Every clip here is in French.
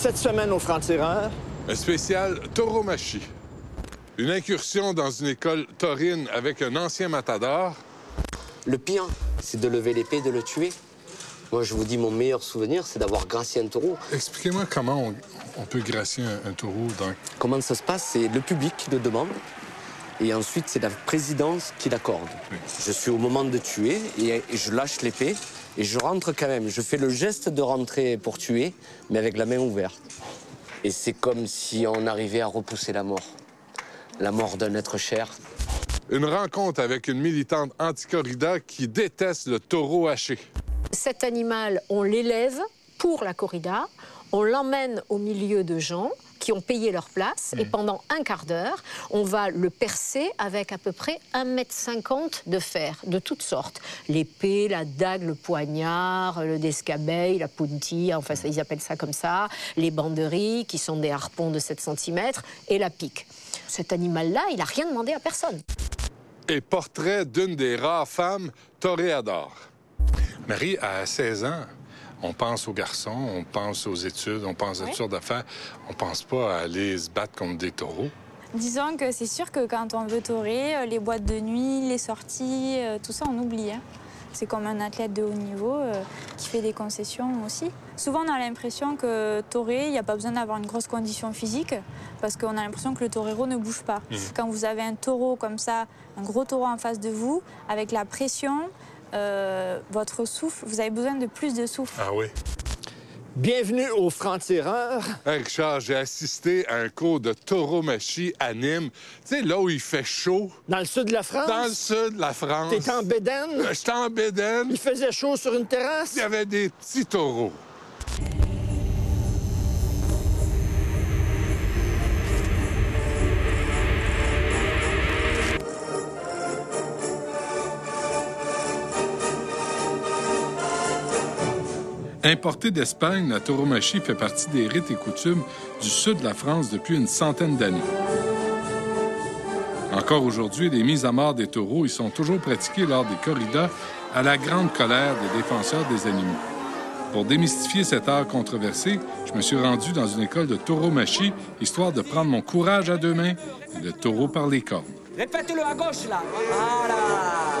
Cette semaine au franc-tireur, Un spécial tauromachie. Une incursion dans une école taurine avec un ancien matador. Le pire, c'est de lever l'épée et de le tuer. Moi, je vous dis, mon meilleur souvenir, c'est d'avoir gracié un taureau. Expliquez-moi comment on, on peut gracier un, un taureau dans... Comment ça se passe? C'est le public qui le demande. Et ensuite, c'est la présidence qui l'accorde. Je suis au moment de tuer et je lâche l'épée et je rentre quand même. Je fais le geste de rentrer pour tuer, mais avec la main ouverte. Et c'est comme si on arrivait à repousser la mort. La mort d'un être cher. Une rencontre avec une militante anti-corrida qui déteste le taureau haché. Cet animal, on l'élève pour la corrida, on l'emmène au milieu de gens qui ont payé leur place et pendant un quart d'heure, on va le percer avec à peu près 1,50 m de fer de toutes sortes. L'épée, la dague, le poignard, le descabeille, la punti, enfin ça, ils appellent ça comme ça, les banderies qui sont des harpons de 7 cm et la pique. Cet animal-là, il n'a rien demandé à personne. Et portrait d'une des rares femmes toréadors. Marie, à 16 ans, on pense aux garçons, on pense aux études, on pense à toutes sortes d'affaires. On pense pas à aller se battre contre des taureaux. Disons que c'est sûr que quand on veut torer, euh, les boîtes de nuit, les sorties, euh, tout ça, on oublie. hein. C'est comme un athlète de haut niveau euh, qui fait des concessions aussi. Souvent, on a l'impression que torer, il n'y a pas besoin d'avoir une grosse condition physique parce qu'on a l'impression que le torero ne bouge pas. Quand vous avez un taureau comme ça, un gros taureau en face de vous, avec la pression, euh, votre souffle, vous avez besoin de plus de souffle. Ah oui? bienvenue au franc-tireur. Hey Richard, j'ai assisté à un cours de tauromachie à Nîmes. Tu sais, là où il fait chaud, Dans le sud de la France, dans le sud de la France. t'es en bédaine, J'étais en Bédène, il faisait chaud sur une terrasse? il y avait des petits taureaux. Importée d'Espagne, la tauromachie fait partie des rites et coutumes du sud de la France depuis une centaine d'années. Encore aujourd'hui, les mises à mort des taureaux y sont toujours pratiquées lors des corridas à la grande colère des défenseurs des animaux. Pour démystifier cet art controversé, je me suis rendu dans une école de tauromachie, histoire de prendre mon courage à deux mains et le taureau par les cornes. Répète-le à gauche, là. Voilà.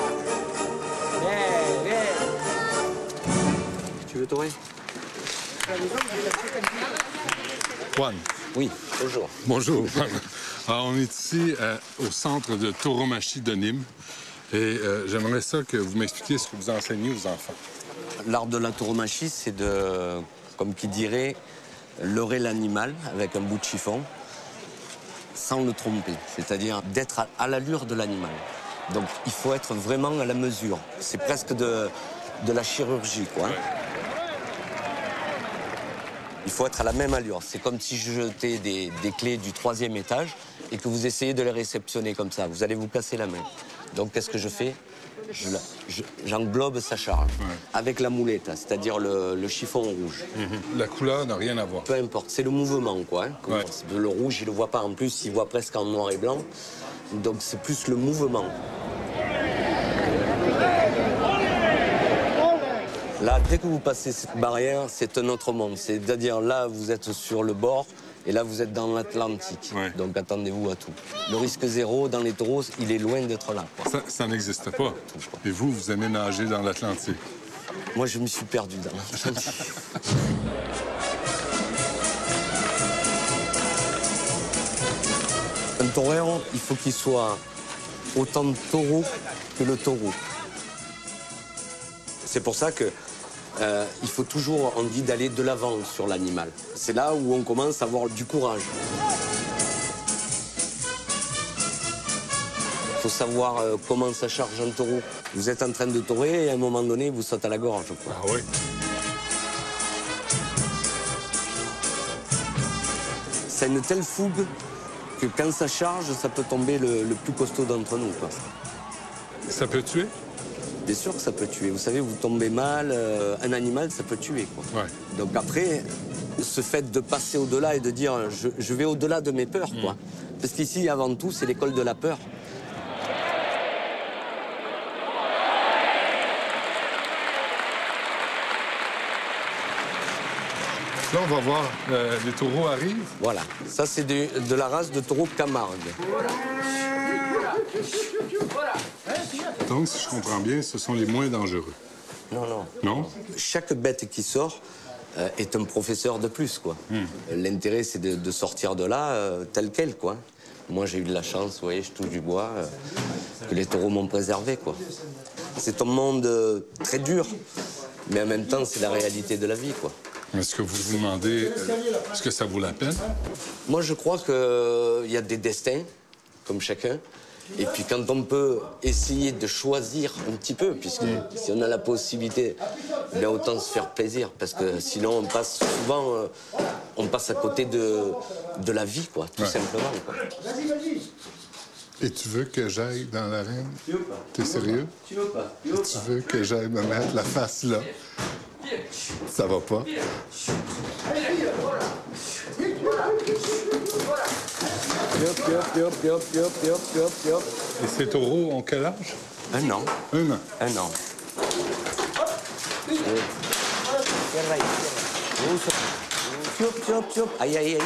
Juan, Oui, bonjour. bonjour. Alors, on est ici euh, au centre de tauromachie de Nîmes et euh, j'aimerais ça que vous m'expliquiez ce que vous enseignez aux enfants. L'art de la tauromachie, c'est de, comme qui dirait, leurrer l'animal avec un bout de chiffon sans le tromper, c'est-à-dire d'être à, à l'allure de l'animal. Donc il faut être vraiment à la mesure. C'est presque de, de la chirurgie, quoi. hein. Il faut être à la même allure. C'est comme si je jetais des, des clés du troisième étage et que vous essayez de les réceptionner comme ça. Vous allez vous casser la main. Donc qu'est-ce que je fais? Je la- je- J'englobe sa charge avec la moulette, c'est-à-dire le, le chiffon rouge. La couleur n'a rien à voir. Peu importe, c'est le mouvement, quoi. hein, Ouais. Le rouge, il le voit pas en plus, il voit presque en noir et blanc. Donc c'est plus le mouvement. Là, dès que vous passez cette barrière, c'est un autre monde. C'est-à-dire là, vous êtes sur le bord et là, vous êtes dans l'Atlantique. Ouais. Donc attendez-vous à tout. Le risque zéro dans les taureaux, il est loin d'être là. quoi. Ça, ça n'existe pas. Et vous, vous aimez nager dans l'Atlantique. Moi, je me suis perdu dans l'Atlantique. Un torero, il faut qu'il soit autant de taureau que le taureau. C'est pour ça que euh, il faut toujours, on dit, d'aller de l'avant sur l'animal. C'est là où on commence à avoir du courage. Il faut savoir euh, comment ça charge un taureau. Vous êtes en train de taurer et à un moment donné, vous sautez à la gorge. quoi. Ah oui? A une telle fougue que quand ça charge, ça peut tomber le, le plus costaud d'entre nous. quoi. Ça peut tuer? Bien sûr que ça peut tuer. Vous savez, vous tombez mal, euh, un animal, ça peut tuer. Quoi. Ouais. Donc après, ce fait de passer au-delà et de dire je, je vais au-delà de mes peurs. Quoi. Parce qu'ici, avant tout, c'est l'école de la peur. Là, on va voir, euh, les taureaux arrivent. Voilà, ça c'est de, de la race de taureau Camargue. Donc, si je comprends bien, ce sont les moins dangereux. Non, non. Non? Chaque bête qui sort euh, est un professeur de plus, quoi. Hmm. L'intérêt, c'est de, de sortir de là euh, tel quel, quoi. Moi, j'ai eu de la chance, vous voyez, je touche du bois, euh, que les taureaux m'ont préservé, quoi. C'est un monde euh, très dur, mais en même temps, c'est la réalité de la vie, quoi. Est-ce que vous vous demandez, est-ce que ça vaut la peine? Moi, je crois qu'il y a des destins, comme chacun. Et puis, quand on peut essayer de choisir un petit peu, puisque si on a la possibilité, eh bien autant se faire plaisir. Parce que sinon, on passe souvent, euh, on passe à côté de, de la vie, quoi, tout Ouais. simplement. quoi. Et tu veux que j'aille dans l'arène? T'es sérieux? Tu veux pas Tu veux que j'aille me mettre la face là? Ça va pas? Et ces taureaux en quel âge? Un an. Un an. Un an. Aïe, aïe, aïe.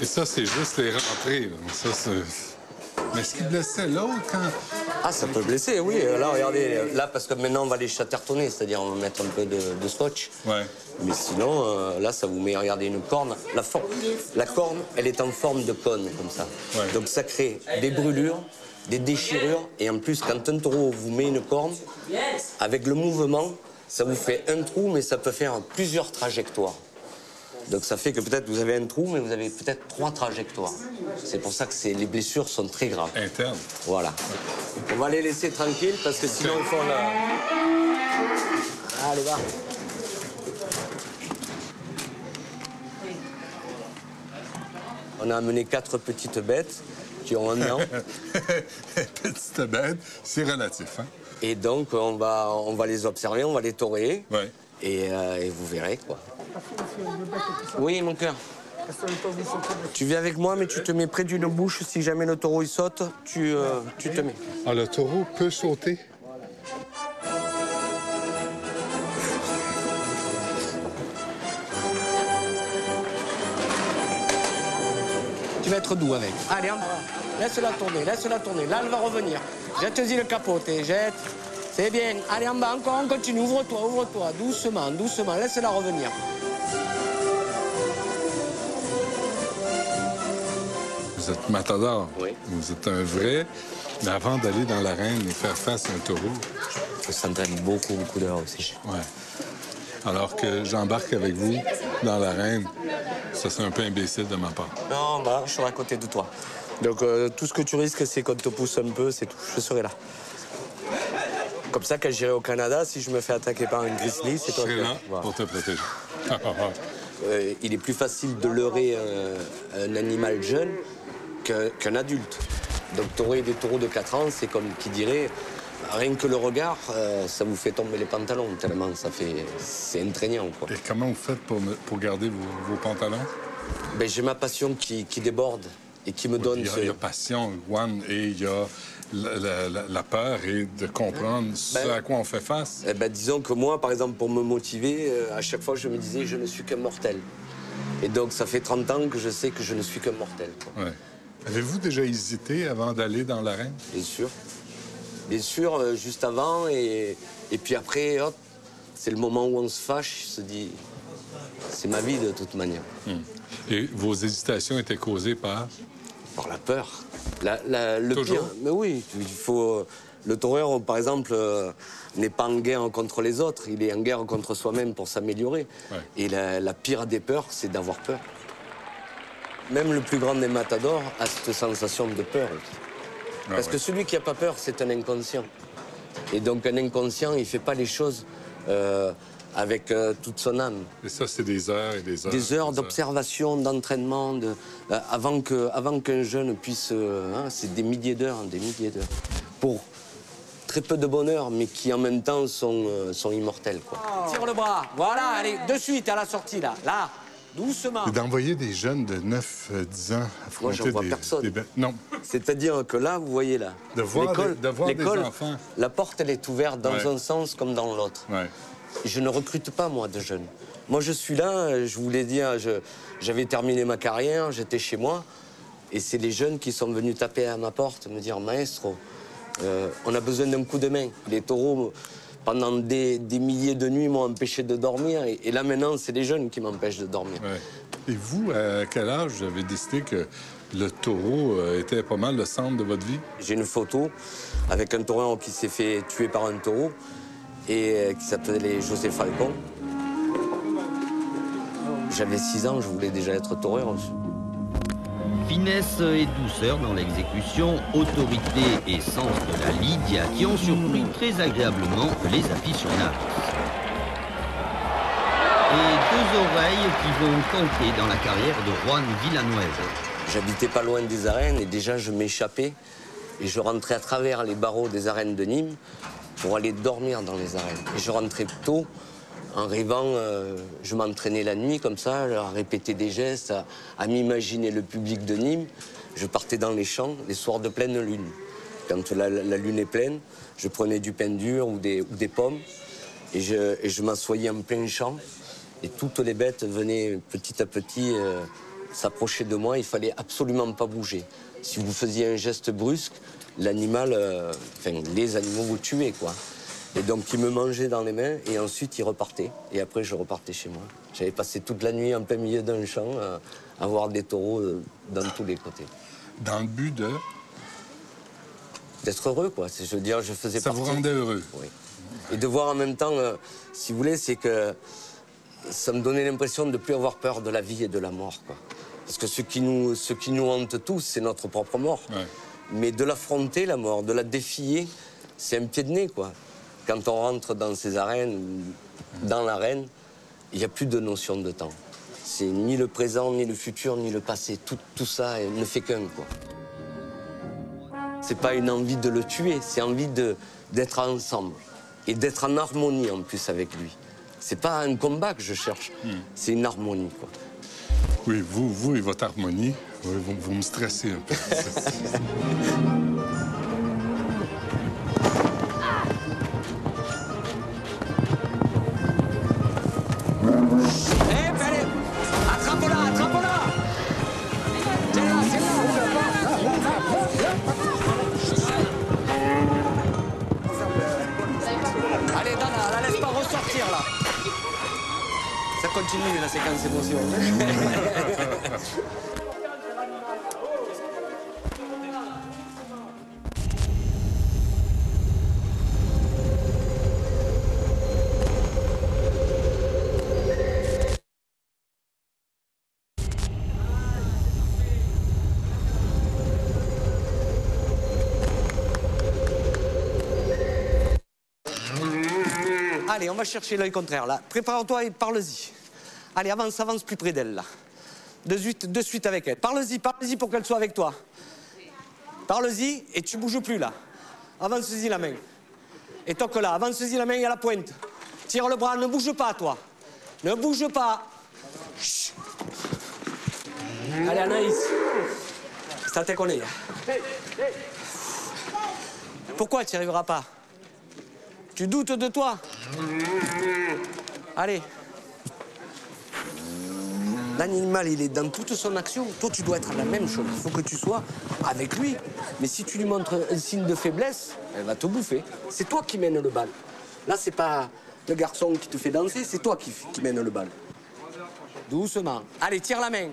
Et ça, c'est juste les rentrées. Mais ce qui blessait l'autre quand... Ah, ça peut blesser, oui. Euh, Là, regardez, là, parce que maintenant, on va les chattertonner, c'est-à-dire on va mettre un peu de, de scotch. Ouais. Mais sinon, euh, là, ça vous met, regardez, une corne. La, for- la corne, elle est en forme de cône, comme ça. Ouais. Donc, ça crée des brûlures, des déchirures. Et en plus, quand un taureau vous met une corne, avec le mouvement, ça vous fait un trou, mais ça peut faire plusieurs trajectoires. Donc, ça fait que peut-être vous avez un trou, mais vous avez peut-être trois trajectoires. C'est pour ça que les blessures sont très graves. Interne. Voilà. On va les laisser tranquilles parce que sinon ils font la... Allez, va. On a amené quatre petites bêtes qui ont un an. Petite bête, c'est relatif, hein? Et donc, on va, on va les observer, on va les torer. Ouais. Et, euh, et vous verrez, quoi. Oui, mon cœur. Tu viens avec moi, mais tu te mets près d'une bouche. Si jamais le taureau il saute, tu, euh, tu te mets. Ah, le taureau peut sauter? Tu vas être doux avec. Allez, en- laisse-la tourner, laisse-la tourner. Là, elle va revenir. Jette-y le capote, jette. C'est bien. Allez, en bas, encore, on continue. Ouvre-toi, ouvre-toi. Doucement, doucement. Laisse-la revenir. Vous êtes matador. Oui. Vous êtes un vrai. Mais avant d'aller dans l'arène et faire face à un taureau, Je s'entraîne beaucoup, beaucoup d'heures aussi. ouais. Alors que j'embarque avec vous dans l'arène, ça serait un peu imbécile de ma part. Non, bah, je serai à côté de toi. Donc, euh, tout ce que tu risques, c'est qu'on te pousse un peu, c'est tout. Je serai là. Comme ça, quand j'irai au Canada, si je me fais attaquer par un grizzly, c'est toi qui- là Voilà. pour te protéger. Euh, il est plus facile de leurrer euh, un animal jeune qu'un adulte. Donc taurer des taureaux de 4 ans, c'est comme qui dirait, rien que le regard, euh, ça vous fait tomber les pantalons, tellement ça fait... C'est entraînant, quoi. Et comment vous faites pour, me- pour garder vos, vos pantalons? Ben, J'ai ma passion qui, qui déborde et qui me donne Il y, a, ce... il y a passion, Juan, et il y a la, la- la- la peur et de comprendre ce Ben- à quoi on fait face. Eh ben, disons que moi, par exemple, pour me motiver, euh, à chaque fois, je me disais, je ne suis qu'un mortel. Et donc, ça fait 30 ans que je sais que je ne suis qu'un mortel. Ouais. Avez-vous déjà hésité avant d'aller dans l'arène? Bien sûr. Bien sûr, euh, juste avant, et, et puis après, hop, c'est le moment où on se fâche, se dit, c'est ma vie de toute manière. Et vos hésitations étaient causées par... Par la peur. La- la- le Toujours. pire, mais oui, il faut. Le taureur, par exemple, euh, n'est pas en guerre contre les autres, il est en guerre contre soi-même pour s'améliorer. Ouais. Et la, la pire des peurs, c'est d'avoir peur. Même le plus grand des matadors a cette sensation de peur. Ah Parce ouais. que celui qui n'a pas peur, c'est un inconscient. Et donc un inconscient, il ne fait pas les choses euh, avec euh, toute son âme. Et ça, c'est des heures et des heures. Des heures d'observation, d'entraînement, de, euh, avant que, avant qu'un jeune puisse, euh, hein, c'est des milliers d'heures, des milliers d'heures, pour très peu de bonheur, mais qui en même temps sont, euh, sont immortels. Quoi. Tire le bras, voilà, allez, de suite à la sortie là, là, Doucement. Et d'envoyer des jeunes de 9, euh, 10 ans Moi, j'en vois des, personne. des. Non. C'est-à-dire que là, vous voyez là, De voir l'école, des- de voir des l'école, enfants. la porte, elle est ouverte dans Ouais. un sens comme dans l'autre. Ouais. Je ne recrute pas, moi, de jeunes. Moi, je suis là, je vous l'ai dit, hein, je- j'avais terminé ma carrière, j'étais chez moi, et c'est les jeunes qui sont venus taper à ma porte, me dire, maestro, euh, on a besoin d'un coup de main. Les taureaux, pendant des, des milliers de nuits, m'ont empêché de dormir, et, et là, maintenant, c'est les jeunes qui m'empêchent de dormir. Ouais. Et vous, à quel âge vous avez décidé que le taureau euh, était pas mal le centre de votre vie? J'ai une photo avec un taureau qui s'est fait tuer par un taureau et euh, qui s'appelait José Falcon. J'avais 6 ans, je voulais déjà être taureur. Finesse et douceur dans l'exécution, autorité et sens de la Lydia qui ont surpris très agréablement les aficionados. Et deux oreilles qui vont compter dans la carrière de Juan Villanueva. J'habitais pas loin des arènes et déjà je m'échappais et je rentrais à travers les barreaux des arènes de Nîmes pour aller dormir dans les arènes. Je rentrais tôt en rêvant, euh, je m'entraînais la nuit comme ça, à répéter des gestes, à, m'imaginer le public de Nîmes. Je partais dans les champs les soirs de pleine lune. Quand la, lune est pleine, je prenais du pain dur ou des, pommes et je, et en plein champ. Et toutes les bêtes venaient petit à petit euh, s'approcher de moi. Il fallait absolument pas bouger. Si vous faisiez un geste brusque, l'animal, euh, enfin les animaux vous tuaient quoi. Et donc ils me mangeaient dans les mains et ensuite ils repartaient. Et après je repartais chez moi. J'avais passé toute la nuit en plein milieu d'un champ euh, à voir des taureaux euh, dans tous les côtés. Dans le but de... D'être heureux quoi. Je veux dire, je faisais Ça partie. vous rendait heureux? Oui. Et de voir en même temps, si vous voulez, c'est que ça me donnait l'impression de ne plus avoir peur de la vie et de la mort. Quoi. Parce que ce qui nous, ce qui nous hante tous, c'est notre propre mort. Ouais. Mais de l'affronter, la mort, de la défier, c'est un pied de nez, quoi. Quand on rentre dans ces arènes, dans l'arène, il n'y a plus de notion de temps. C'est ni le présent, ni le futur, ni le passé. Tout, tout ça ne fait qu'un, quoi. C'est pas une envie de le tuer, c'est envie de- d'être ensemble. Et d'être en harmonie en plus avec lui. C'est pas un combat que je cherche, c'est une harmonie, quoi. Oui, vous, vous et votre harmonie, vous, vous me stressez un peu. va chercher l'œil contraire, là. Prépare-toi et parle-y. Allez, avance, avance plus près d'elle, là. De suite, de suite avec elle. Parle-y, parle-y pour qu'elle soit avec toi. Parle-y et tu bouges plus, là. Avance-y la main. Et toque là, avance-y la main à la pointe. Tire le bras, ne bouge pas, toi. Ne bouge pas. Chut. Allez, Anaïs. Ça te connaît. Pourquoi tu n'y arriveras pas? Tu doutes de toi Allez. L'animal, il est dans toute son action. Toi, tu dois être la même chose. Il faut que tu sois avec lui. Mais si tu lui montres un signe de faiblesse, elle va te bouffer. C'est toi qui mène le bal. Là, c'est pas le garçon qui te fait danser, c'est toi qui, qui mène le bal. Doucement. Allez, tire la main.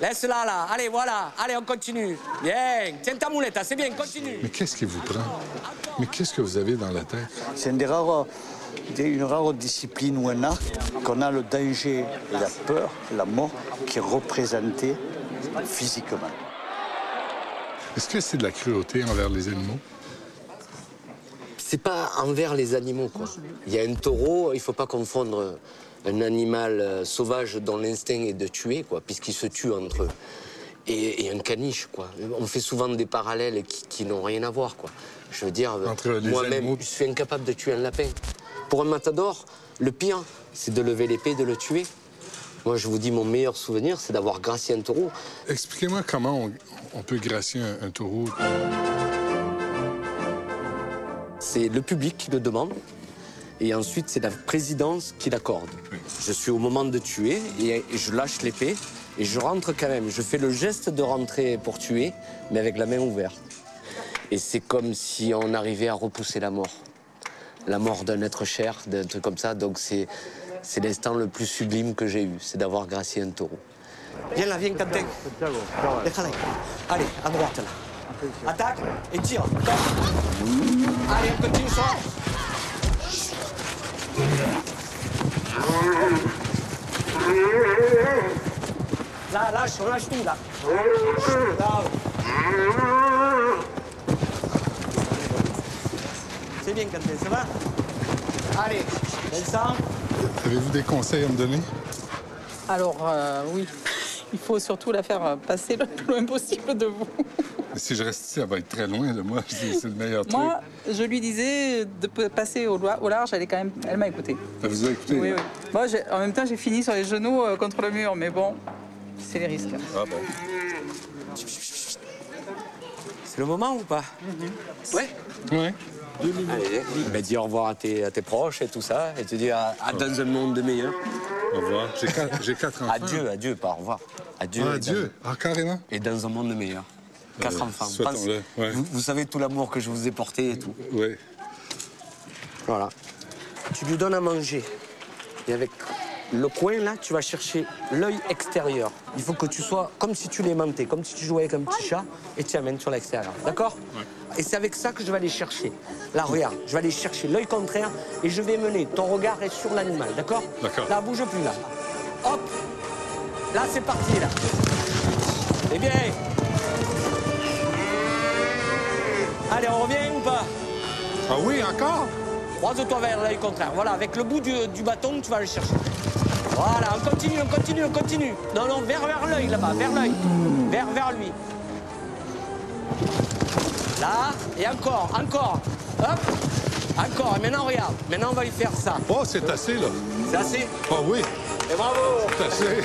Laisse-la là. Allez, voilà. Allez, on continue. Bien. Tiens ta moulette, hein, c'est bien, continue. Mais qu'est-ce qui vous prend? Mais qu'est-ce que vous avez dans la tête? C'est une, des rares- une rare discipline ou un art qu'on a le danger la peur, la mort qui est représentée physiquement. Est-ce que c'est de la cruauté envers les animaux? C'est pas envers les animaux, quoi. Il y a un taureau, il faut pas confondre un animal euh, sauvage dont l'instinct est de tuer, quoi, puisqu'ils se tuent entre eux, et, et un caniche, quoi. On fait souvent des parallèles qui, qui n'ont rien à voir, quoi. Je veux dire, moi-même, je suis incapable de tuer un lapin. Pour un matador, le pire, c'est de lever l'épée et de le tuer. Moi, je vous dis, mon meilleur souvenir, c'est d'avoir gracié un taureau. Expliquez-moi comment on, on peut gracier un, un taureau. C'est le public qui le demande. Et ensuite, c'est la présidence qui l'accorde. Je suis au moment de tuer et je lâche l'épée et je rentre quand même. Je fais le geste de rentrer pour tuer, mais avec la main ouverte. Et c'est comme si on arrivait à repousser la mort. La mort d'un être cher, d'un truc comme ça. Donc c'est, l'instant le plus sublime que j'ai eu, c'est d'avoir gracié un taureau. Viens là, viens Quentin. Allez, à droite là. Attaque et tire. Allez, on continue sur Là, lâche, lâche tout là. Là. C'est bien, Quentin, ça va? Allez, Vincent? Avez-vous des conseils à me donner? Alors, euh, oui, il faut surtout la faire passer le plus loin possible de vous. Si je reste ici, elle va être très loin de moi. C'est le meilleur truc. Moi, je lui disais de passer au, large, elle est quand même, elle m'a écouté. Elle vous a écouté? Oui, oui. Moi, j'ai- en même temps, j'ai fini sur les genoux euh, contre le mur, mais bon, c'est les risques. Ah bon. C'est le moment ou pas? Ouais. Ouais. Allez, ben, dis au revoir à tes, à tes proches et tout ça, et te dis à, à dans un monde meilleur. Au revoir. J'ai quatre, quatre enfants. Adieu, adieu, pas au revoir. Adieu. Ah. Ah, carrément? dans- Et dans un monde meilleur. Quatre Euh, enfants. Pense- ouais. vous, vous savez tout l'amour que je vous ai porté et tout. Oui. Voilà. Tu lui donnes à manger. Et avec le coin, là, tu vas chercher l'œil extérieur. Il faut que tu sois comme si tu l'aimantais, comme si tu jouais avec un petit chat et tu amènes sur l'extérieur. D'accord Et c'est avec ça que je vais aller chercher. Là, regarde, je vais aller chercher l'œil contraire et je vais mener. Ton regard est sur l'animal, d'accord D'accord. Là, bouge plus, là. Hop Là, c'est parti, là. Eh bien Allez, on revient ou pas Ah oui, encore? Croise-toi vers l'œil contraire. Voilà, avec le bout du, du bâton, tu vas le chercher. Voilà, on continue, on continue, on continue. Non, non, vers, vers l'œil là-bas, vers l'œil. Vers, vers lui. Là, et encore, encore. Hop, encore. Et maintenant, regarde. Maintenant, on va lui faire ça. Oh, c'est assez, là. C'est assez Ah oui, Et bravo c'est assez.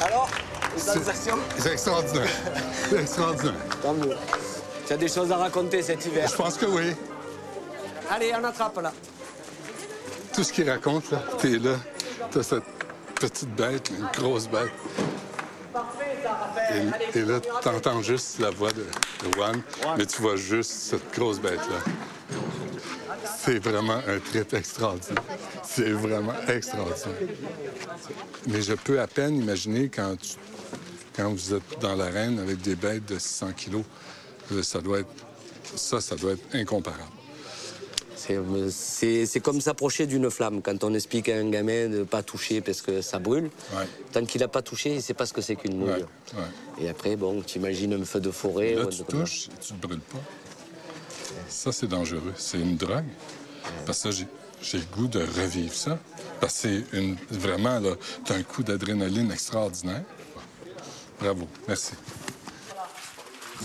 Alors, les sensations c'est extraordinaire. C'est extraordinaire. Tant mieux. Tu as des choses à raconter cet hiver. Je pense que oui. Allez, on attrape là. Tout ce qu'il raconte, là, t'es là. T'as cette petite bête, une grosse bête. Et, et là, t'entends juste la voix de, Juan, mais tu vois juste cette grosse bête-là. C'est vraiment un trip extraordinaire. C'est vraiment extraordinaire. Mais je peux à peine imaginer quand, quand vous êtes dans l'arène avec des bêtes de 600 kilos, ça doit être... Ça, ça doit être incomparable. C'est, comme s'approcher d'une flamme. Quand on explique à un gamin de ne pas toucher parce que ça brûle, Ouais. tant qu'il n'a pas touché, il ne sait pas ce que c'est qu'une Ouais, ouais. Et après, bon, tu imagines un feu de forêt. Là, tu touches et tu ne brûles pas. Ça, c'est dangereux. C'est une drogue. Parce que j'ai- le goût de revivre ça. Parce que c'est une, vraiment, là, t'as un coup d'adrénaline extraordinaire. Bravo. Merci.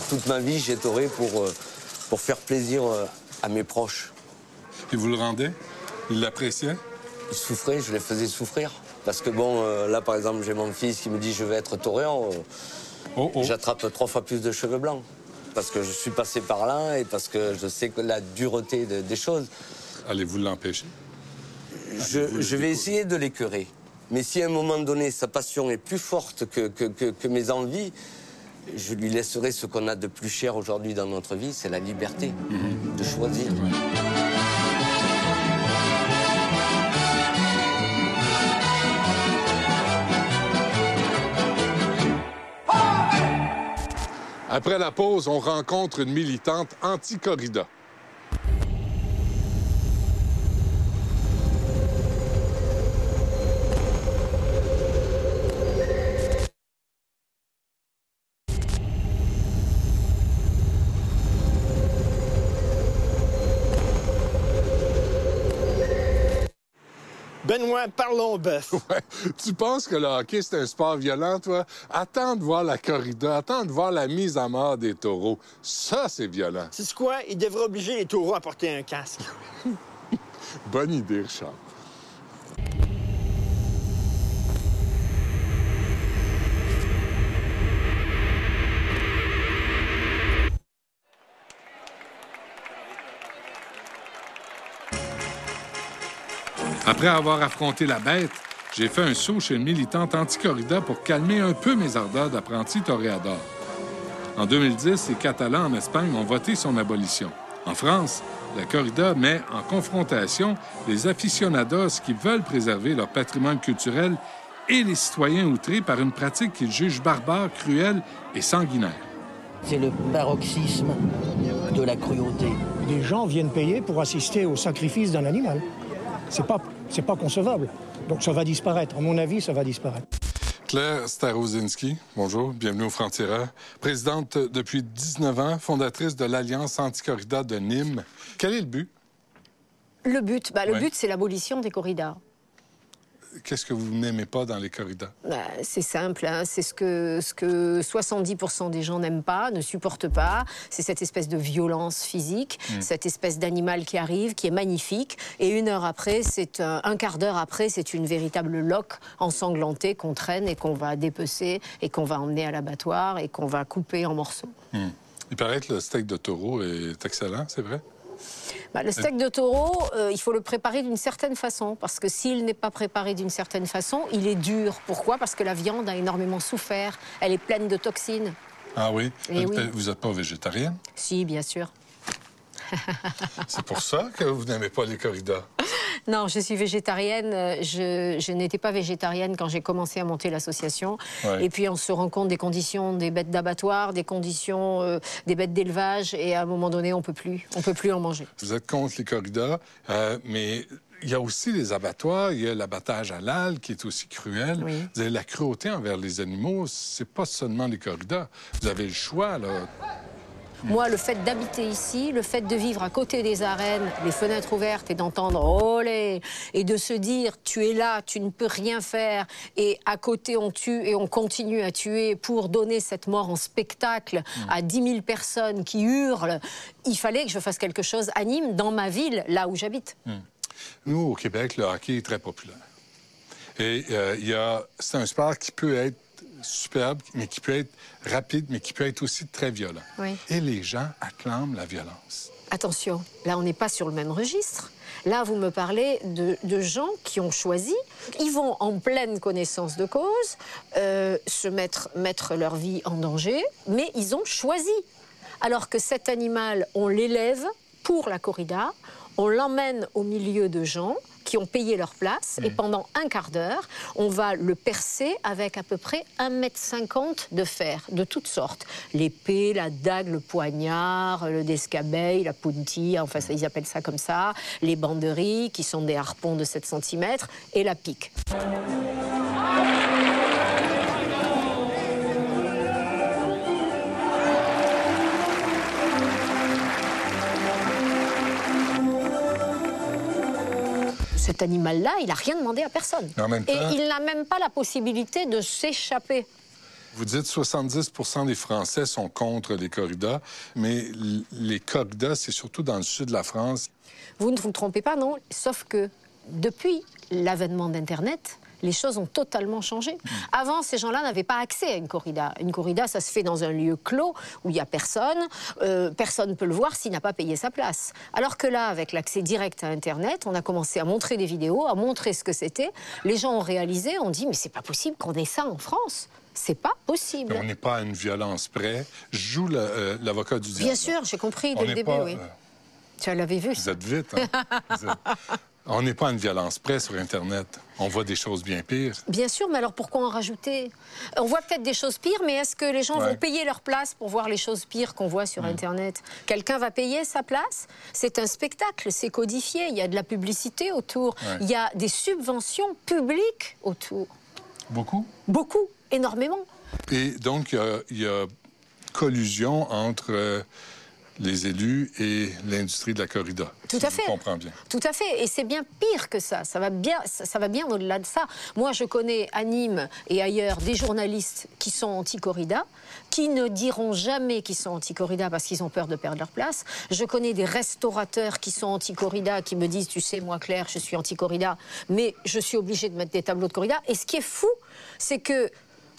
Toute ma vie, j'ai toré pour, euh, pour faire plaisir euh, à mes proches. Et vous le rendez? Il l'appréciait? Ils souffraient, je les faisais souffrir. Parce que bon, euh, là, par exemple, j'ai mon fils qui me dit je vais être taureau. euh, Oh, oh. J'attrape trois fois plus de cheveux blancs. Parce que je suis passé par là et parce que je sais que la dureté de- des choses. Allez-vous l'empêcher? Je, je vais essayer de l'écœurer. Mais si à un moment donné, sa passion est plus forte que, que- que- que mes envies, je lui laisserai ce qu'on a de plus cher aujourd'hui dans notre vie, c'est la liberté de choisir. Après la pause, on rencontre une militante anti-corrida. Benoît, parlons bœuf. Ouais. Tu penses que le hockey, c'est un sport violent, toi? Attends de voir la corrida, attends de voir la mise à mort des taureaux. Ça, c'est violent. C'est quoi? Il devrait obliger les taureaux à porter un casque. Bonne idée, Richard. Après avoir affronté la bête, j'ai fait un saut chez une militante anti-corrida pour calmer un peu mes ardeurs d'apprenti toréador. En 2010, les Catalans en Espagne ont voté son abolition. En France, la corrida met en confrontation les aficionados qui veulent préserver leur patrimoine culturel et les citoyens outrés par une pratique qu'ils jugent barbare, cruelle et sanguinaire. C'est le paroxysme de la cruauté. Des gens viennent payer pour assister au sacrifice d'un animal. C'est pas, c'est pas concevable. Donc ça va disparaître. À mon avis, ça va disparaître. Claire Starozinski, bonjour, bienvenue au Franc-Tireur. Présidente depuis 19 ans, fondatrice de l'Alliance anti-corrida de Nîmes. Quel est le but? Le but, bah, le Ouais. but c'est l'abolition des corridas. Qu'est-ce que vous n'aimez pas dans les corridas? Bah, c'est simple, hein, c'est ce que, ce que 70% des gens n'aiment pas, ne supportent pas. C'est cette espèce de violence physique, Mm. cette espèce d'animal qui arrive, qui est magnifique. Et une heure après, c'est un, un quart d'heure après, c'est une véritable loque ensanglantée qu'on traîne et qu'on va dépecer et qu'on va emmener à l'abattoir et qu'on va couper en morceaux. Hmm. Il paraît que le steak de taureau est excellent, c'est vrai? Bah, le steak de taureau, euh, il faut le préparer d'une certaine façon, parce que s'il n'est pas préparé d'une certaine façon, il est dur. Pourquoi? Parce que la viande a énormément souffert, elle est pleine de toxines. Ah oui? Eh oui. Euh, Vous n'êtes pas végétarienne? Si, bien sûr. C'est pour ça que vous n'aimez pas les corridas. Non, je suis végétarienne. Euh, Je, je n'étais pas végétarienne quand j'ai commencé à monter l'association. Ouais. Et puis on se rend compte des conditions des bêtes d'abattoir, des conditions euh, des bêtes d'élevage, et à un moment donné, on peut plus, on peut plus en manger. Vous êtes contre les corridas, euh, mais il y a aussi les abattoirs, il y a l'abattage halal qui est aussi cruel. Oui. Vous avez la cruauté envers les animaux, c'est pas seulement les corridas. Vous avez le choix, là. Moi, le fait d'habiter ici, le fait de vivre à côté des arènes, les fenêtres ouvertes et d'entendre olé, et de se dire tu es là, tu ne peux rien faire, et à côté on tue et on continue à tuer pour donner cette mort en spectacle à 10 000 personnes qui hurlent, il fallait que je fasse quelque chose à Nîmes, dans ma ville, là où j'habite. Nous, au Québec, le hockey est très populaire. Et euh, c'est un sport qui peut être superbe, mais qui peut être rapide, mais qui peut être aussi très violent. Oui. Et les gens acclament la violence. Attention, là on n'est pas sur le même registre. Là, vous me parlez de, de gens qui ont choisi, ils vont en pleine connaissance de cause, euh, se mettre, mettre leur vie en danger, mais ils ont choisi. Alors que cet animal, on l'élève pour la corrida, on l'emmène au milieu de gens qui ont payé leur place, et pendant un quart d'heure, on va le percer avec à peu près 1,50 m de fer, de toutes sortes. L'épée, la dague, le poignard, le descabeille, la puntille, enfin ça, ils appellent ça comme ça, les banderies, qui sont des harpons de 7 cm, et la pique. Cet animal-là, il n'a rien demandé à personne. Mais en même Et il n'a même pas la possibilité de s'échapper. Vous dites 70% des Français sont contre les corridas, mais les corridas, c'est surtout dans le sud de la France. Vous ne vous trompez pas, non Sauf que depuis l'avènement d'Internet, les choses ont totalement changé. Avant, ces gens-là n'avaient pas accès à une corrida. Une corrida, ça se fait dans un lieu clos où il n'y a personne. Euh, personne ne peut le voir s'il n'a pas payé sa place. Alors que là, avec l'accès direct à Internet, on a commencé à montrer des vidéos, à montrer ce que c'était. Les gens ont réalisé, ont dit, mais c'est pas possible qu'on ait ça en France. C'est pas possible. On n'est pas à une violence près. Je joue euh, l'avocat du diable. Bien sûr, j'ai compris On dès le début, pas, oui. euh, Tu l'avais vu. Vous êtes vite, hein? Vous êtes- On n'est pas à une violence près sur Internet. On voit des choses bien pires. Bien sûr, mais alors pourquoi en rajouter? On voit peut-être des choses pires, mais est-ce que les gens Ouais. vont payer leur place pour voir les choses pires qu'on voit sur Internet? Quelqu'un va payer sa place? C'est un spectacle, c'est codifié, il y a de la publicité autour, Ouais. il y a des subventions publiques autour. Beaucoup? Beaucoup, énormément. Et donc, il y a- il y, a collusion entre euh, les élus et l'industrie de la corrida. Tout si à je fait. comprends bien. Tout à fait, et c'est bien pire que ça. Ça va bien, ça, ça va bien au-delà de ça. Moi, je connais à Nîmes et ailleurs des journalistes qui sont anti-corrida, qui ne diront jamais qu'ils sont anti-corrida parce qu'ils ont peur de perdre leur place. Je connais des restaurateurs qui sont anti-corrida, qui me disent, tu sais, moi, Claire, je suis anti-corrida, mais je suis obligée de mettre des tableaux de corrida. Et ce qui est fou, c'est que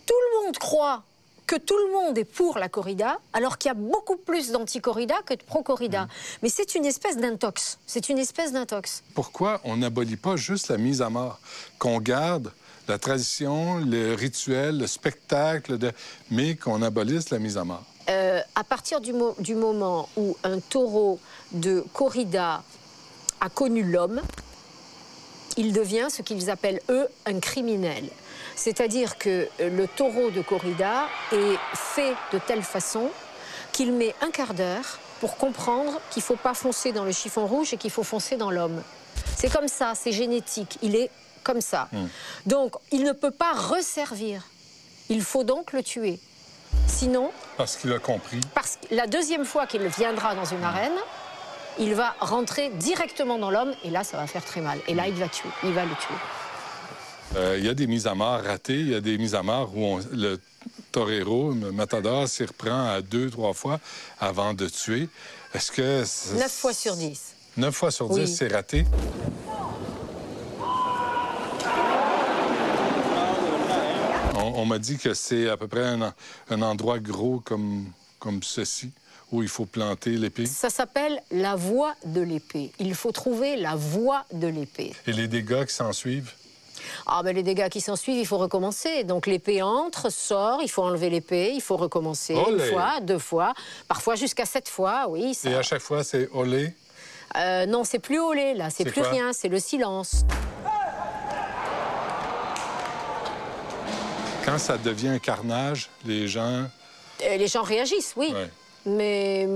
tout le monde croit que tout le monde est pour la corrida, alors qu'il y a beaucoup plus d'anti-corrida que de pro-corrida. Mais c'est une espèce d'intox. C'est une espèce d'intox. Pourquoi on n'abolit pas juste la mise à mort? Qu'on garde la tradition, le rituel, le spectacle, de... mais qu'on abolisse la mise à mort. Euh, à partir du, mo- du moment où un taureau de corrida a connu l'homme, il devient ce qu'ils appellent, eux, un criminel. C'est-à-dire que euh, le taureau de corrida est fait de telle façon qu'il met un quart d'heure pour comprendre qu'il ne faut pas foncer dans le chiffon rouge et qu'il faut foncer dans l'homme. C'est comme ça, c'est génétique, il est comme ça. Donc, il ne peut pas resservir. Il faut donc le tuer. Sinon, Parce qu'il a compris. parce que la deuxième fois qu'il viendra dans une arène, il va rentrer directement dans l'homme et là, ça va faire très mal. Et là, il va tuer, il va le tuer. Euh, Il y a des mises à mort ratées, il y a des mises à mort où on- le torero, le matador, s'y reprend à deux, trois fois avant de tuer. Est-ce que... 9 fois sur 10. Neuf fois sur Oui. dix, c'est raté? On, on m'a dit que c'est à peu près un endroit gros comme, comme ceci, où il faut planter l'épée. Ça s'appelle la voie de l'épée. Il faut trouver la voie de l'épée. Et les dégâts qui s'en suivent? Ah ben les dégâts qui s'en suivent, il faut recommencer. Donc l'épée entre, sort, il faut enlever l'épée, il faut recommencer une fois, deux fois, parfois jusqu'à sept fois, oui. ça- Et à chaque fois, c'est olé? Euh, non, c'est plus olé là, c'est plus rien, c'est le silence. Quand ça devient un carnage, les gens... Euh, les gens réagissent, oui. Ouais. Mais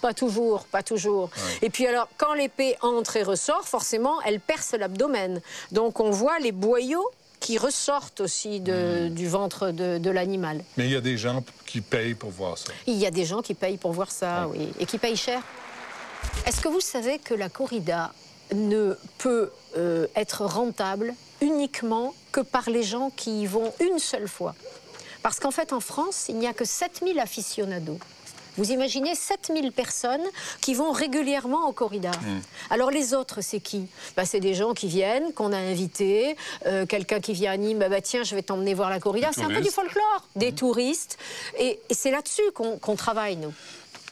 pas toujours, pas toujours. Et puis alors, quand l'épée entre et ressort, forcément, elle perce l'abdomen. Donc on voit les boyaux qui ressortent aussi de- Hmm. du ventre de, de l'animal. Mais il y a des gens qui payent pour voir ça. Il y a des gens qui payent pour voir ça, oui, et qui payent cher. Est-ce que vous savez que la corrida ne peut euh, être rentable uniquement que par les gens qui y vont une seule fois? Parce qu'en fait, en France, il n'y a que 7000 aficionados. Vous imaginez 7000 personnes qui vont régulièrement au corrida. Alors les autres, c'est qui? Bah, C'est des gens qui viennent, qu'on a invités, euh, quelqu'un qui vient à Nîmes, bah, bah, tiens, je vais t'emmener voir la corrida. C'est un peu du folklore, des touristes. Et, et c'est là-dessus qu'on qu'on travaille, nous.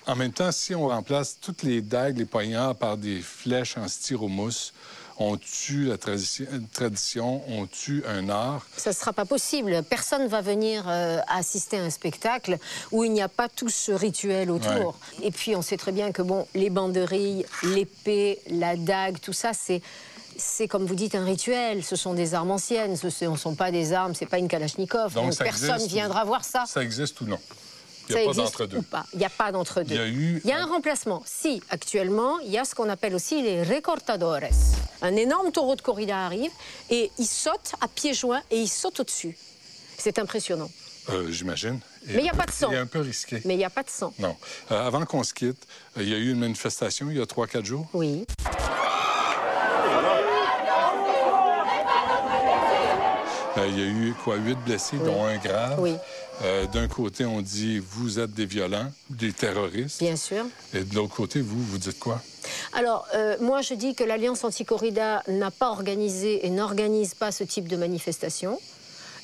En même temps, si on remplace toutes les dagues, les poignards par des flèches en styromousse, on tue la tradition, tradition, on tue un art. Ça ne sera pas possible. Personne ne va venir euh, assister à un spectacle où il n'y a pas tout ce rituel autour. Et puis, on sait très bien que bon, les banderilles, l'épée, la dague, tout ça, c'est. C'est comme vous dites un rituel, ce sont des armes anciennes, ce ne sont pas des armes, c'est pas une Kalachnikov, donc, personne existe viendra voir ça. Ça existe ou non? Il n'y a pas d'entre-deux. Il n'y a pas d'entre-deux. Il y a eu Il y a un remplacement. Si, actuellement, il y a ce qu'on appelle aussi les recortadores. Un énorme taureau de corrida arrive et il saute à pieds joints et il saute au-dessus. C'est impressionnant. Euh, J'imagine. Mais il y a pas de sang. Il est un peu risqué. Mais il n'y a pas de sang. Non. Euh, avant qu'on se quitte, euh, il y a eu une manifestation il y a 3-4 jours? Oui. Il y a eu, quoi, 8 blessés, dont un grave? Oui. Euh, D'un côté, on dit vous êtes des violents, des terroristes. Bien sûr. Et de l'autre côté, vous, vous dites quoi? Alors, euh, moi, je dis que l'Alliance anti-corrida n'a pas organisé et n'organise pas ce type de manifestation.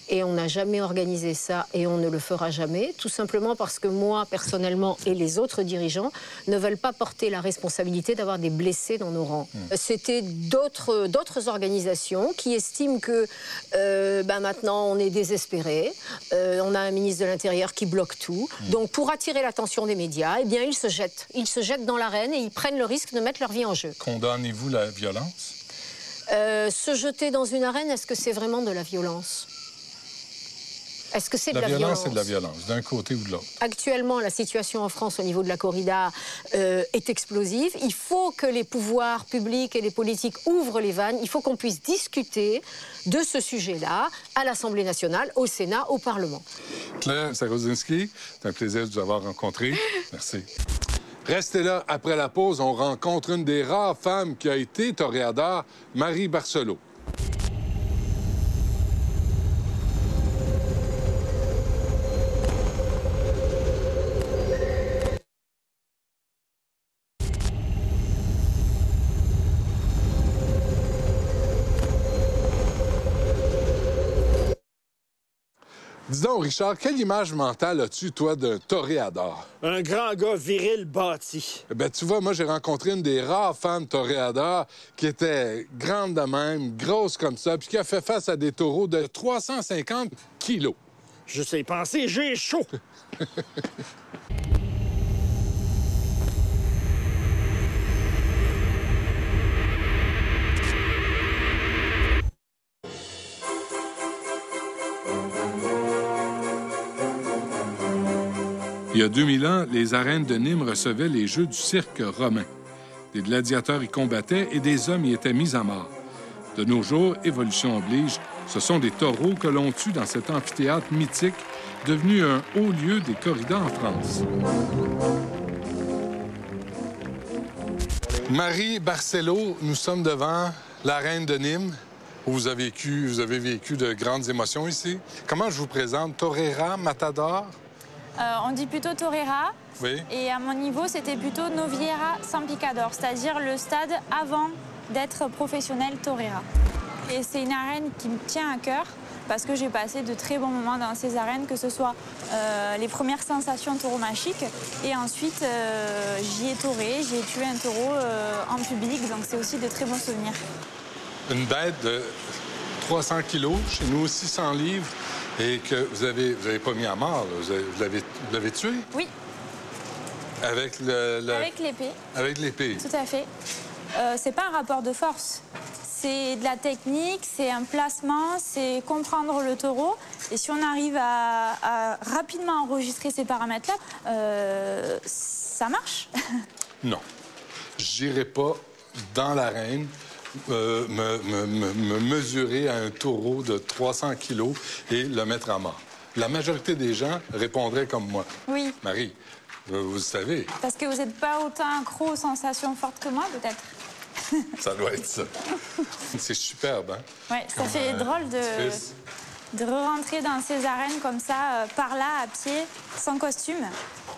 Et on n'a jamais organisé ça et on ne le fera jamais, tout simplement parce que moi, personnellement, et les autres dirigeants ne veulent pas porter la responsabilité d'avoir des blessés dans nos rangs. Euh, C'était d'autres d'autres organisations qui estiment que euh, ben maintenant on est désespéré, euh, on a un ministre de l'Intérieur qui bloque tout. Donc pour attirer l'attention des médias, eh bien ils se jettent. Ils se jettent dans l'arène et ils prennent le risque de mettre leur vie en jeu. Condamnez-vous la violence? Euh, se jeter dans une arène, est-ce que c'est vraiment de la violence? Est-ce que c'est de La la violence, violence c'est de la violence, d'un côté ou de l'autre. Actuellement, la situation en France au niveau de la corrida euh, est explosive. Il faut que les pouvoirs publics et les politiques ouvrent les vannes. Il faut qu'on puisse discuter de ce sujet-là à l'Assemblée nationale, au Sénat, au Parlement. Claire Sarozinski, c'est un plaisir de vous avoir rencontré. Merci. Restez là, après la pause, on rencontre une des rares femmes qui a été toréador, Marie Barcelot. Donc, Richard, quelle image mentale as-tu, toi, d'un toréador? Un grand gars viril bâti. Ben, tu vois, moi, j'ai rencontré une des rares femmes toréadors qui était grande de même, grosse comme ça, puis qui a fait face à des taureaux de 350 kilos. Je sais penser, j'ai chaud. Il y a 2000 ans, les arènes de Nîmes recevaient les jeux du cirque romain. Des gladiateurs y combattaient et des hommes y étaient mis à mort. De nos jours, évolution oblige, ce sont des taureaux que l'on tue dans cet amphithéâtre mythique devenu un haut lieu des corridas en France. Marie Barcelo, nous sommes devant l'arène de Nîmes vous avez vécu, vous avez vécu de grandes émotions ici. Comment je vous présente? Torera, Matador? Euh, on dit plutôt Torera. Oui. Et à mon niveau, c'était plutôt Noviera San Picador, c'est-à-dire le stade avant d'être professionnel Torera. Et c'est une arène qui me tient à cœur parce que j'ai passé de très bons moments dans ces arènes, que ce soit euh, les premières sensations tauromachiques et ensuite euh, j'y ai tauré, j'ai tué un taureau euh, en public, donc c'est aussi de très bons souvenirs. Une bête de 300 kilos, chez nous 600 livres, et que vous avez, vous avez pas mis à mort, là. vous avez- vous l'avez vous tué? Oui, avec le, le- avec l'épée. avec l'épée. Tout à fait. Euh, c'est pas un rapport de force. C'est de la technique, c'est un placement, c'est comprendre le taureau. Et si on arrive à, à rapidement enregistrer ces paramètres-là, euh, ça marche? Non. J'irai pas dans l'arène euh, me, me- me- me mesurer à un taureau de 300 kilos et le mettre à mort. La majorité des gens répondraient comme moi. Oui, Marie, euh, vous le savez, parce que vous n'êtes pas autant accro aux sensations fortes que moi, peut-être. ça doit être ça. C'est superbe, hein? Ouais, ça fait un drôle de, de re-rentrer dans ces arènes comme ça, euh, par là, à pied, sans costume.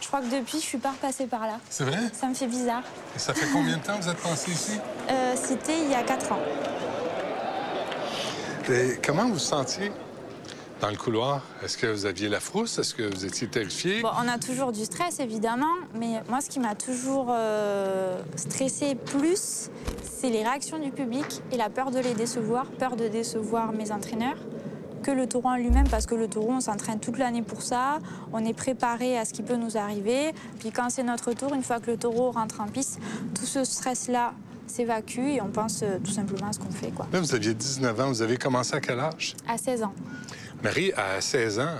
Je crois que depuis, je suis pas repassée par là. C'est vrai? Ça me fait bizarre. Et ça fait combien de temps que vous êtes passé ici? Euh, C'était il y a 4 ans. Et comment vous vous sentiez dans le couloir? Est-ce que vous aviez la frousse? Est-ce que vous étiez terrifié? Bon, on a toujours du stress, évidemment, mais moi, ce qui m'a toujours euh, stressé plus, c'est les réactions du public et la peur de les décevoir, peur de décevoir mes entraîneurs, que le taureau en lui-même, parce que le taureau, on s'entraîne toute l'année pour ça, on est préparé à ce qui peut nous arriver, puis quand c'est notre tour, une fois que le taureau rentre en piste, tout ce stress-là s'évacue et on pense euh, tout simplement à ce qu'on fait, quoi. Là, vous aviez 19 ans. Vous avez commencé à quel âge? À 16 ans. Marie, à 16 ans,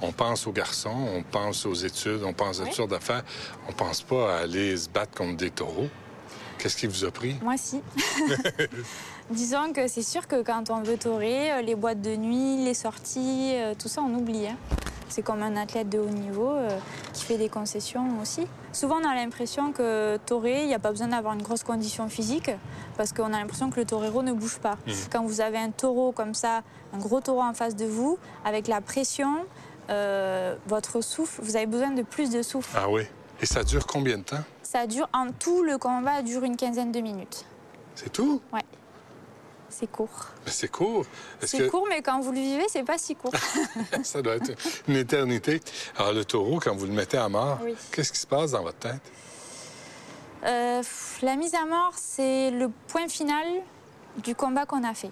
on pense aux garçons, on pense aux études, on pense à toutes sortes d'affaires. On pense pas à aller se battre contre des taureaux. Qu'est-ce qui vous a pris? Moi, si. Disons que c'est sûr que quand on veut torer, euh, les boîtes de nuit, les sorties, euh, tout ça, on oublie. hein. C'est comme un athlète de haut niveau euh, qui fait des concessions aussi. Souvent, on a l'impression que torer, il n'y a pas besoin d'avoir une grosse condition physique parce qu'on a l'impression que le torero ne bouge pas. Mhm. Quand vous avez un taureau comme ça, un gros taureau en face de vous, avec la pression, euh, votre souffle, vous avez besoin de plus de souffle. Ah oui. Et ça dure combien de temps? Ça dure, en tout, le combat dure une quinzaine de minutes. C'est tout? Ouais. C'est court. Mais c'est court. C'est que court, mais quand vous le vivez, c'est pas si court. ça doit être une éternité? Alors, le taureau, quand vous le mettez à mort, Oui. qu'est-ce qui se passe dans votre tête? Euh, la mise à mort, c'est le point final du combat qu'on a fait.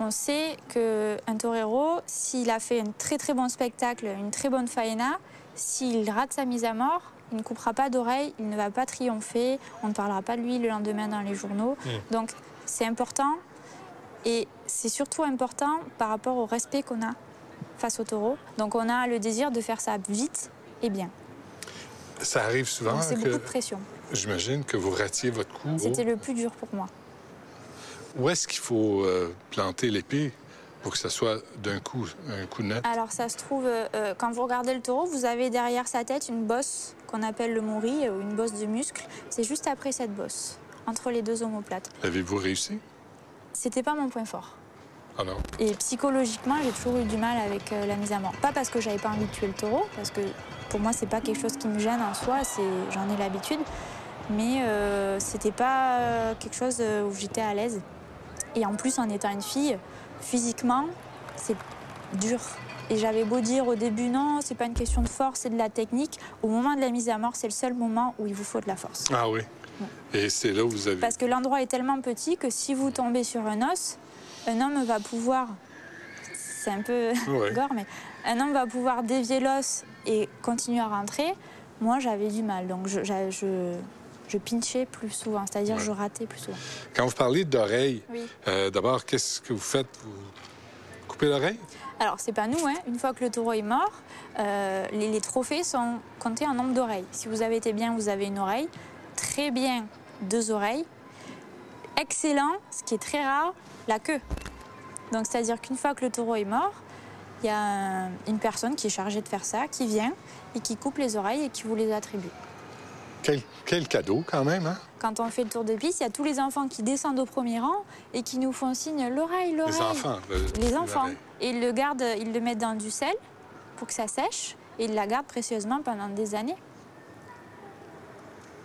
On sait qu'un torero, s'il a fait un très très bon spectacle, une très bonne faena, s'il rate sa mise à mort, il ne coupera pas d'oreille, il ne va pas triompher, on ne parlera pas de lui le lendemain dans les journaux. Mm. Donc c'est important et c'est surtout important par rapport au respect qu'on a face au taureau. Donc on a le désir de faire ça vite et bien. Ça arrive souvent c'est beaucoup de pression. j'imagine, que vous ratiez votre coup. C'était le plus dur pour moi. Où est-ce qu'il faut euh, planter l'épée pour que ça soit d'un coup, un coup net? Alors ça se trouve, euh, euh, quand vous regardez le taureau, vous avez derrière sa tête une bosse qu'on appelle le mori, ou une bosse de muscle. C'est juste après cette bosse, entre les deux omoplates. Avez-vous réussi? C'était pas mon point fort. Ah non? Et psychologiquement, j'ai toujours eu du mal avec euh, la mise à mort. Pas parce que j'avais pas envie de tuer le taureau, parce que pour moi, c'est pas quelque chose qui me gêne en soi, j'en ai l'habitude. Mais euh, c'était pas euh, quelque chose euh, où j'étais à l'aise. Et en plus, en étant une fille, physiquement, c'est dur. Et j'avais beau dire au début, non, c'est pas une question de force, c'est de la technique. Au moment de la mise à mort, c'est le seul moment où il vous faut de la force. Ah oui. Et c'est là où vous avez. Parce que l'endroit est tellement petit que si vous tombez sur un os, un homme va pouvoir. C'est un peu Ouais. gore, mais un homme va pouvoir dévier l'os et continuer à rentrer. Moi, j'avais du mal, donc je, j'a- je, je pinchais plus souvent, c'est-à-dire Ouais. je ratais plus souvent. Quand vous parlez d'oreille, Oui. euh, d'abord, qu'est-ce que vous faites? Vous coupez l'oreille? Alors, c'est pas nous, hein. une fois que le taureau est mort, euh, les, les trophées sont comptés en nombre d'oreilles. Si vous avez été bien, vous avez une oreille. Très bien, deux oreilles. Excellent, ce qui est très rare, la queue. Donc, c'est-à-dire qu'une fois que le taureau est mort, il y a un- une personne qui est chargée de faire ça, qui vient et qui coupe les oreilles et qui vous les attribue. Quel, quel cadeau, quand même, hein? Quand on fait le tour de piste, il y a tous les enfants qui descendent au premier rang et qui nous font signe l'oreille, l'oreille. Les enfants. le- Les enfants. Et ils le gardent, ils le mettent dans du sel pour que ça sèche et ils la gardent précieusement pendant des années.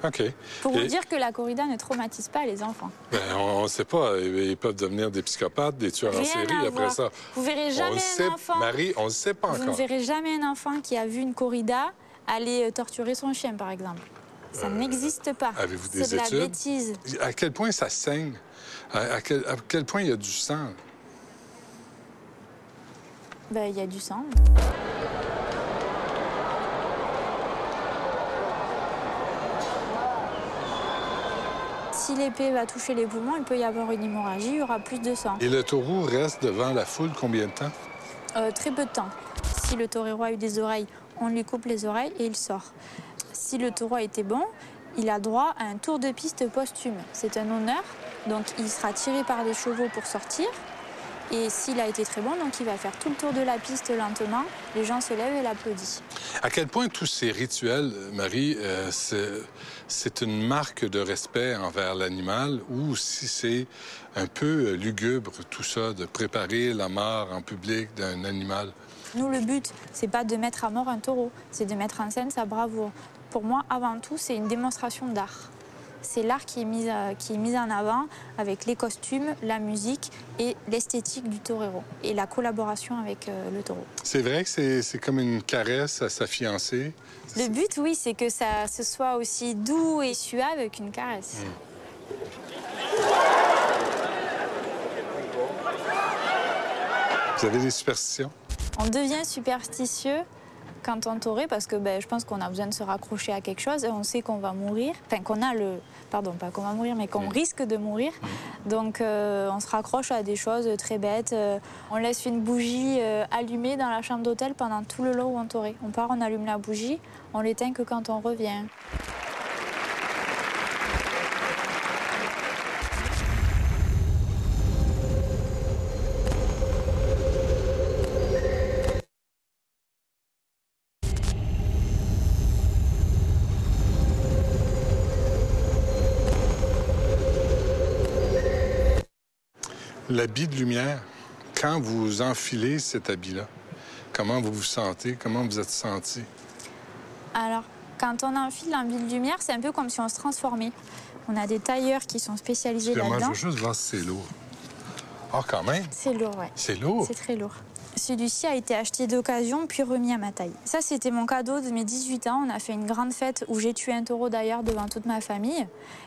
OK. Pour Et- vous dire que la corrida ne traumatise pas les enfants. Ben, on ne sait pas. Ils peuvent devenir des psychopathes, des tueurs en série après ça. Vous verrez jamais un sait, enfant. Marie, on ne sait pas Vous ne encore. verrez jamais un enfant qui a vu une corrida aller euh, torturer son chien, par exemple. Ça n'existe pas. Euh, Avez-vous des C'est de la études? bêtise. À quel point ça saigne? À, à quel, à quel point il y a du sang? Ben, Il y a du sang. Si l'épée va toucher les poumons, il peut y avoir une hémorragie, il y aura plus de sang. Et le taureau reste devant la foule combien de temps? Euh, très peu de temps. Si le torero a eu des oreilles, on lui coupe les oreilles et il sort. Si le taureau a été bon, il a droit à un tour de piste posthume. C'est un honneur, donc il sera tiré par des chevaux pour sortir. Et s'il a été très bon, donc il va faire tout le tour de la piste lentement. Les gens se lèvent et l'applaudissent. À quel point tous ces rituels, Marie, euh, c'est- c'est une marque de respect envers l'animal ou si c'est un peu euh, lugubre tout ça, de préparer la mort en public d'un animal? Nous, le but, c'est pas de mettre à mort un taureau, c'est de mettre en scène sa bravoure. Pour moi, avant tout, c'est une démonstration d'art. C'est l'art qui, est mis à- qui est mis en avant avec les costumes, la musique et l'esthétique du torero et la collaboration avec euh, le taureau. C'est vrai que c'est comme une caresse à sa fiancée. Le but, oui, c'est que ça ce soit aussi doux et suave qu'une caresse. Vous avez des superstitions? On devient superstitieux quand on taurait parce que ben, je pense qu'on a besoin de se raccrocher à quelque chose et on sait qu'on va mourir. Enfin, qu'on a le. Pardon, pas qu'on va mourir, mais qu'on risque de mourir. Donc, euh, on se raccroche à des choses très bêtes. Euh, on laisse une bougie euh, allumée dans la chambre d'hôtel pendant tout le long où on taurait. On part, on allume la bougie, on l'éteint que quand on revient. L'habit de lumière, quand vous enfilez cet habit-là, comment vous vous sentez? Comment vous êtes senti? Alors, quand on enfile l'envie de lumière, c'est un peu comme si on se transformait. On a des tailleurs qui sont spécialisés Excusez-moi, je là-dedans. veux juste voir si c'est lourd. Ah, quand même, C'est lourd, ouais. c'est lourd. C'est très lourd. Celui-ci a été acheté d'occasion puis remis à ma taille. Ça, c'était mon cadeau de mes 18 ans. On a fait une grande fête où j'ai tué un taureau d'ailleurs devant toute ma famille.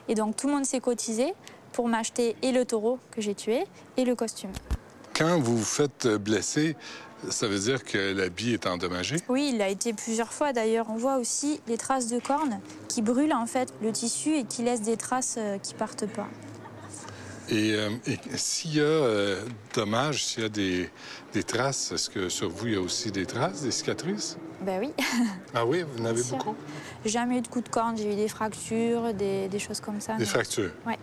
Et donc tout le monde s'est cotisé pour m'acheter et le taureau que j'ai tué et le costume. Quand vous vous faites blesser, ça veut dire que l'habit est endommagé? Oui, il a été plusieurs fois d'ailleurs. On voit aussi les traces de cornes qui brûlent en fait le tissu et qui laissent des traces euh, qui partent pas. Et, euh, et s'il y a euh, dommage, s'il y a des, des traces, est-ce que sur vous, il y a aussi des traces, des cicatrices? Ben oui. Ah oui, vous en avez beaucoup? Jamais eu de coup de corne, j'ai eu des fractures, des, des choses comme ça. Des mais- fractures? Ouais.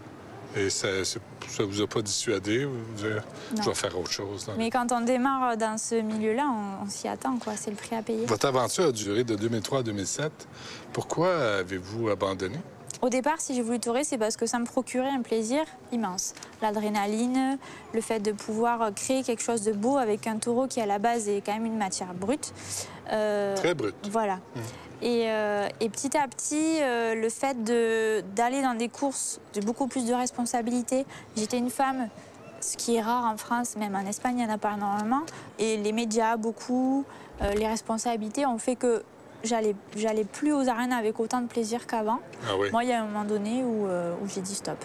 Et ça, ça vous a pas dissuadé? Vous dire, je dois faire autre chose. Mais quand on démarre dans ce milieu-là, on, on s'y attend, quoi. C'est le prix à payer. Votre aventure a duré de 2003 à 2007. Pourquoi avez-vous abandonné? Au départ, si j'ai voulu tourer, c'est parce que ça me procurait un plaisir immense. L'adrénaline, le fait de pouvoir créer quelque chose de beau avec un taureau qui, à la base, est quand même une matière brute. Euh, Très brute. Voilà. Et, euh, et petit à petit, euh, le fait de- d'aller dans des courses de beaucoup plus de responsabilités. J'étais une femme, ce qui est rare en France, même en Espagne, il n'y en a pas énormément. Et les médias, beaucoup, les responsabilités ont fait que j'allais, j'allais plus aux arènes avec autant de plaisir qu'avant. Ah oui. Moi, il y a un moment donné où, euh, où j'ai dit stop.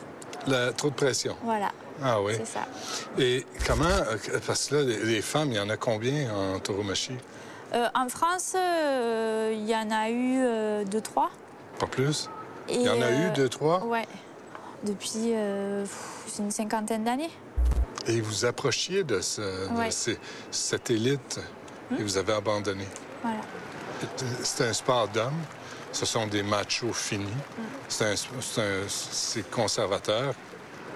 La- trop de pression. Voilà, Ah oui. c'est ça. Et comment, euh, parce que là, les, femmes, il y en a combien en tauromachie? Euh, en France, euh, il y en a eu euh, deux, trois. Pas plus? Et, Il y en a eu deux, trois? Ouais. Depuis pff, une cinquantaine d'années. Et vous approchiez de, ce, de Ouais. ces- cette élite et vous avez abandonné. Voilà. C'est un sport d'hommes. Ce sont des machos finis. C'est conservateur.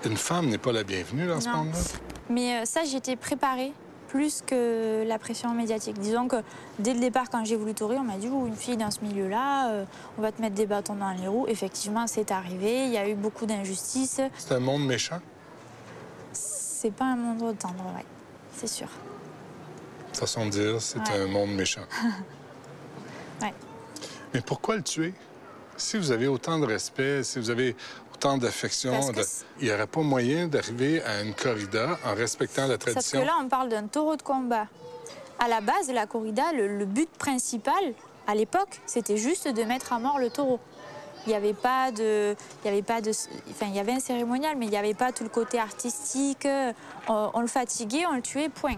Une femme n'est pas la bienvenue dans ce monde-là. Mais euh, ça, j'étais préparée plus que la pression médiatique. Disons que dès le départ, quand j'ai voulu tourer, on m'a dit oh, une fille dans ce milieu-là, euh, on va te mettre des bâtons dans les roues. Effectivement, c'est arrivé. Il y a eu beaucoup d'injustices. C'est un monde méchant? C'est pas un monde tendre, ouais. C'est sûr. Façon de dire, c'est Ouais. un monde méchant. Ouais. Mais pourquoi le tuer? Si vous avez autant de respect, si vous avez autant d'affection, de- il n'y aurait pas moyen d'arriver à une corrida en respectant la Sauf que tradition. là, on parle d'un taureau de combat. À la base, la corrida, le, le but principal, à l'époque, c'était juste de mettre à mort le taureau. Il n'y avait pas de... Il y avait pas de... Enfin, il y avait un cérémonial, mais il n'y avait pas tout le côté artistique. euh, On, on le fatiguait, on le tuait, point.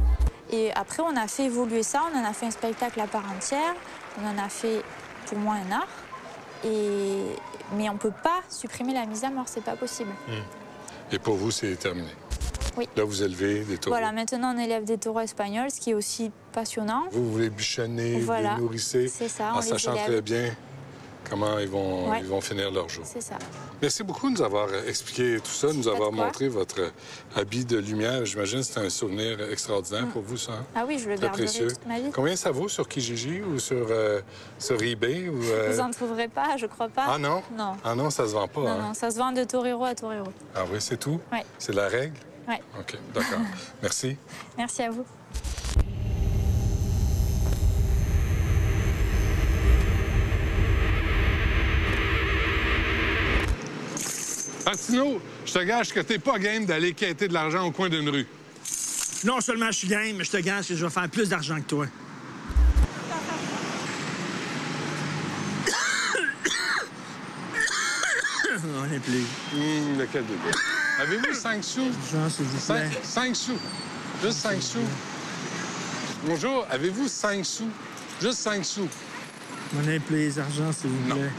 Et après, on a fait évoluer ça. On en a fait un spectacle à part entière. On en a fait, pour moi, un art. Et... Mais on ne peut pas supprimer la mise à mort, c'est pas possible. Et pour vous, c'est terminé. Oui. Là, vous élevez des taureaux. Voilà, maintenant on élève des taureaux espagnols, ce qui est aussi passionnant. Vous, vous les bichonnez, Voilà. vous les nourrissez, C'est ça, on en les sachant élève. très bien comment ils vont, Ouais. ils vont finir leur jour. C'est ça. Merci beaucoup de nous avoir expliqué tout ça, de nous avoir montré votre habit de lumière. J'imagine que c'est un souvenir extraordinaire pour vous, ça. hein? Ah oui, je le Très garderai précieux. toute ma vie. Combien ça vaut sur Kijiji ou sur, euh, sur eBay? Ou, euh, Vous en trouverez pas, je crois pas. Ah non? Non. Ah non, ça se vend pas. Non, hein? non, ça se vend de torero à torero. Ah oui, c'est tout? Ouais. C'est la règle? Ouais. OK, d'accord. Merci. Merci à vous. Martino, je te gâche que t'es pas game d'aller quêter de l'argent au coin d'une rue. Non seulement je suis game, mais je te gage que je vais faire plus d'argent que toi. On est plus. Hum, lequel de deux? Avez-vous 5 sous? Jean, s'il vous plaît. 5 sous. Juste 5 sous. Bonjour, avez-vous 5 sous? Juste 5 sous. Monnaie, please, argent, s'il vous Non. plaît.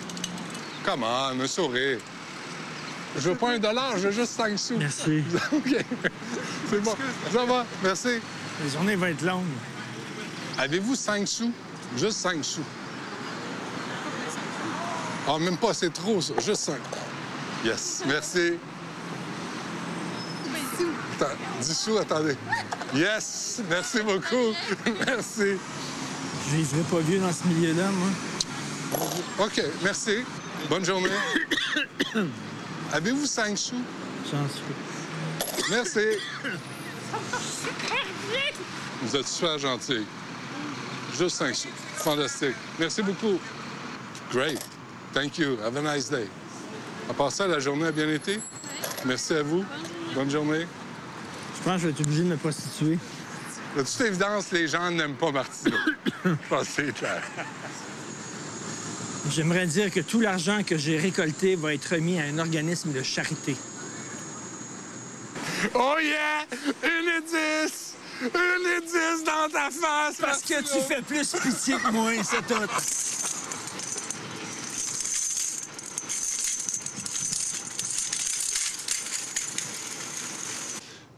Comment, un sourire. Je veux pas un dollar, je veux juste 5 sous. Merci. OK. C'est bon. Ça va, merci. La journée va être longue. Avez-vous 5 sous? Juste 5 sous. Ah, même pas, c'est trop, ça. Juste 5. Yes, merci. Attends, 10 sous, attendez. Yes, merci beaucoup. merci. Je vivrai pas vieux dans ce milieu-là, moi. OK, merci. Bonne journée. Avez-vous 5 sous? Chanceux. Merci. Vous êtes super gentil. Juste 5 sous. Fantastique. Merci beaucoup. Great. Thank you. Have a nice day. À part ça, la journée a bien été. Merci à vous. Bonne journée. Je pense que je vais être obligé de me prostituer. De toute évidence, les gens n'aiment pas Martino? Je pense que c'est clair. J'aimerais dire que tout l'argent que j'ai récolté va être remis à un organisme de charité. Oh yeah! Une et dix! Une et dix dans ta face! Parce que tu fais plus pitié que moi, c'est tout.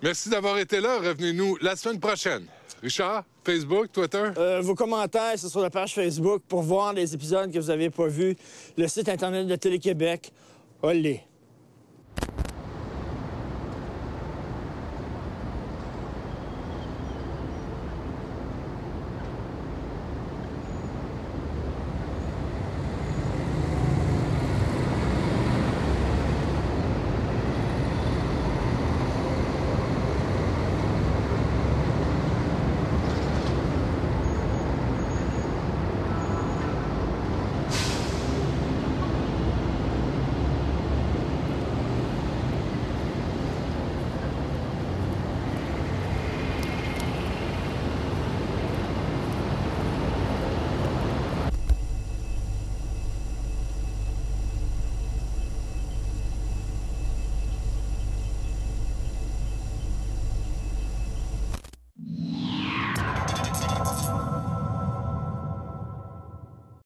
Merci d'avoir été là. Revenez-nous la semaine prochaine. Richard, Facebook, Twitter? Euh, vos commentaires, c'est sur la page Facebook pour voir les épisodes que vous n'avez pas vus, le site Internet de Télé-Québec. Olé.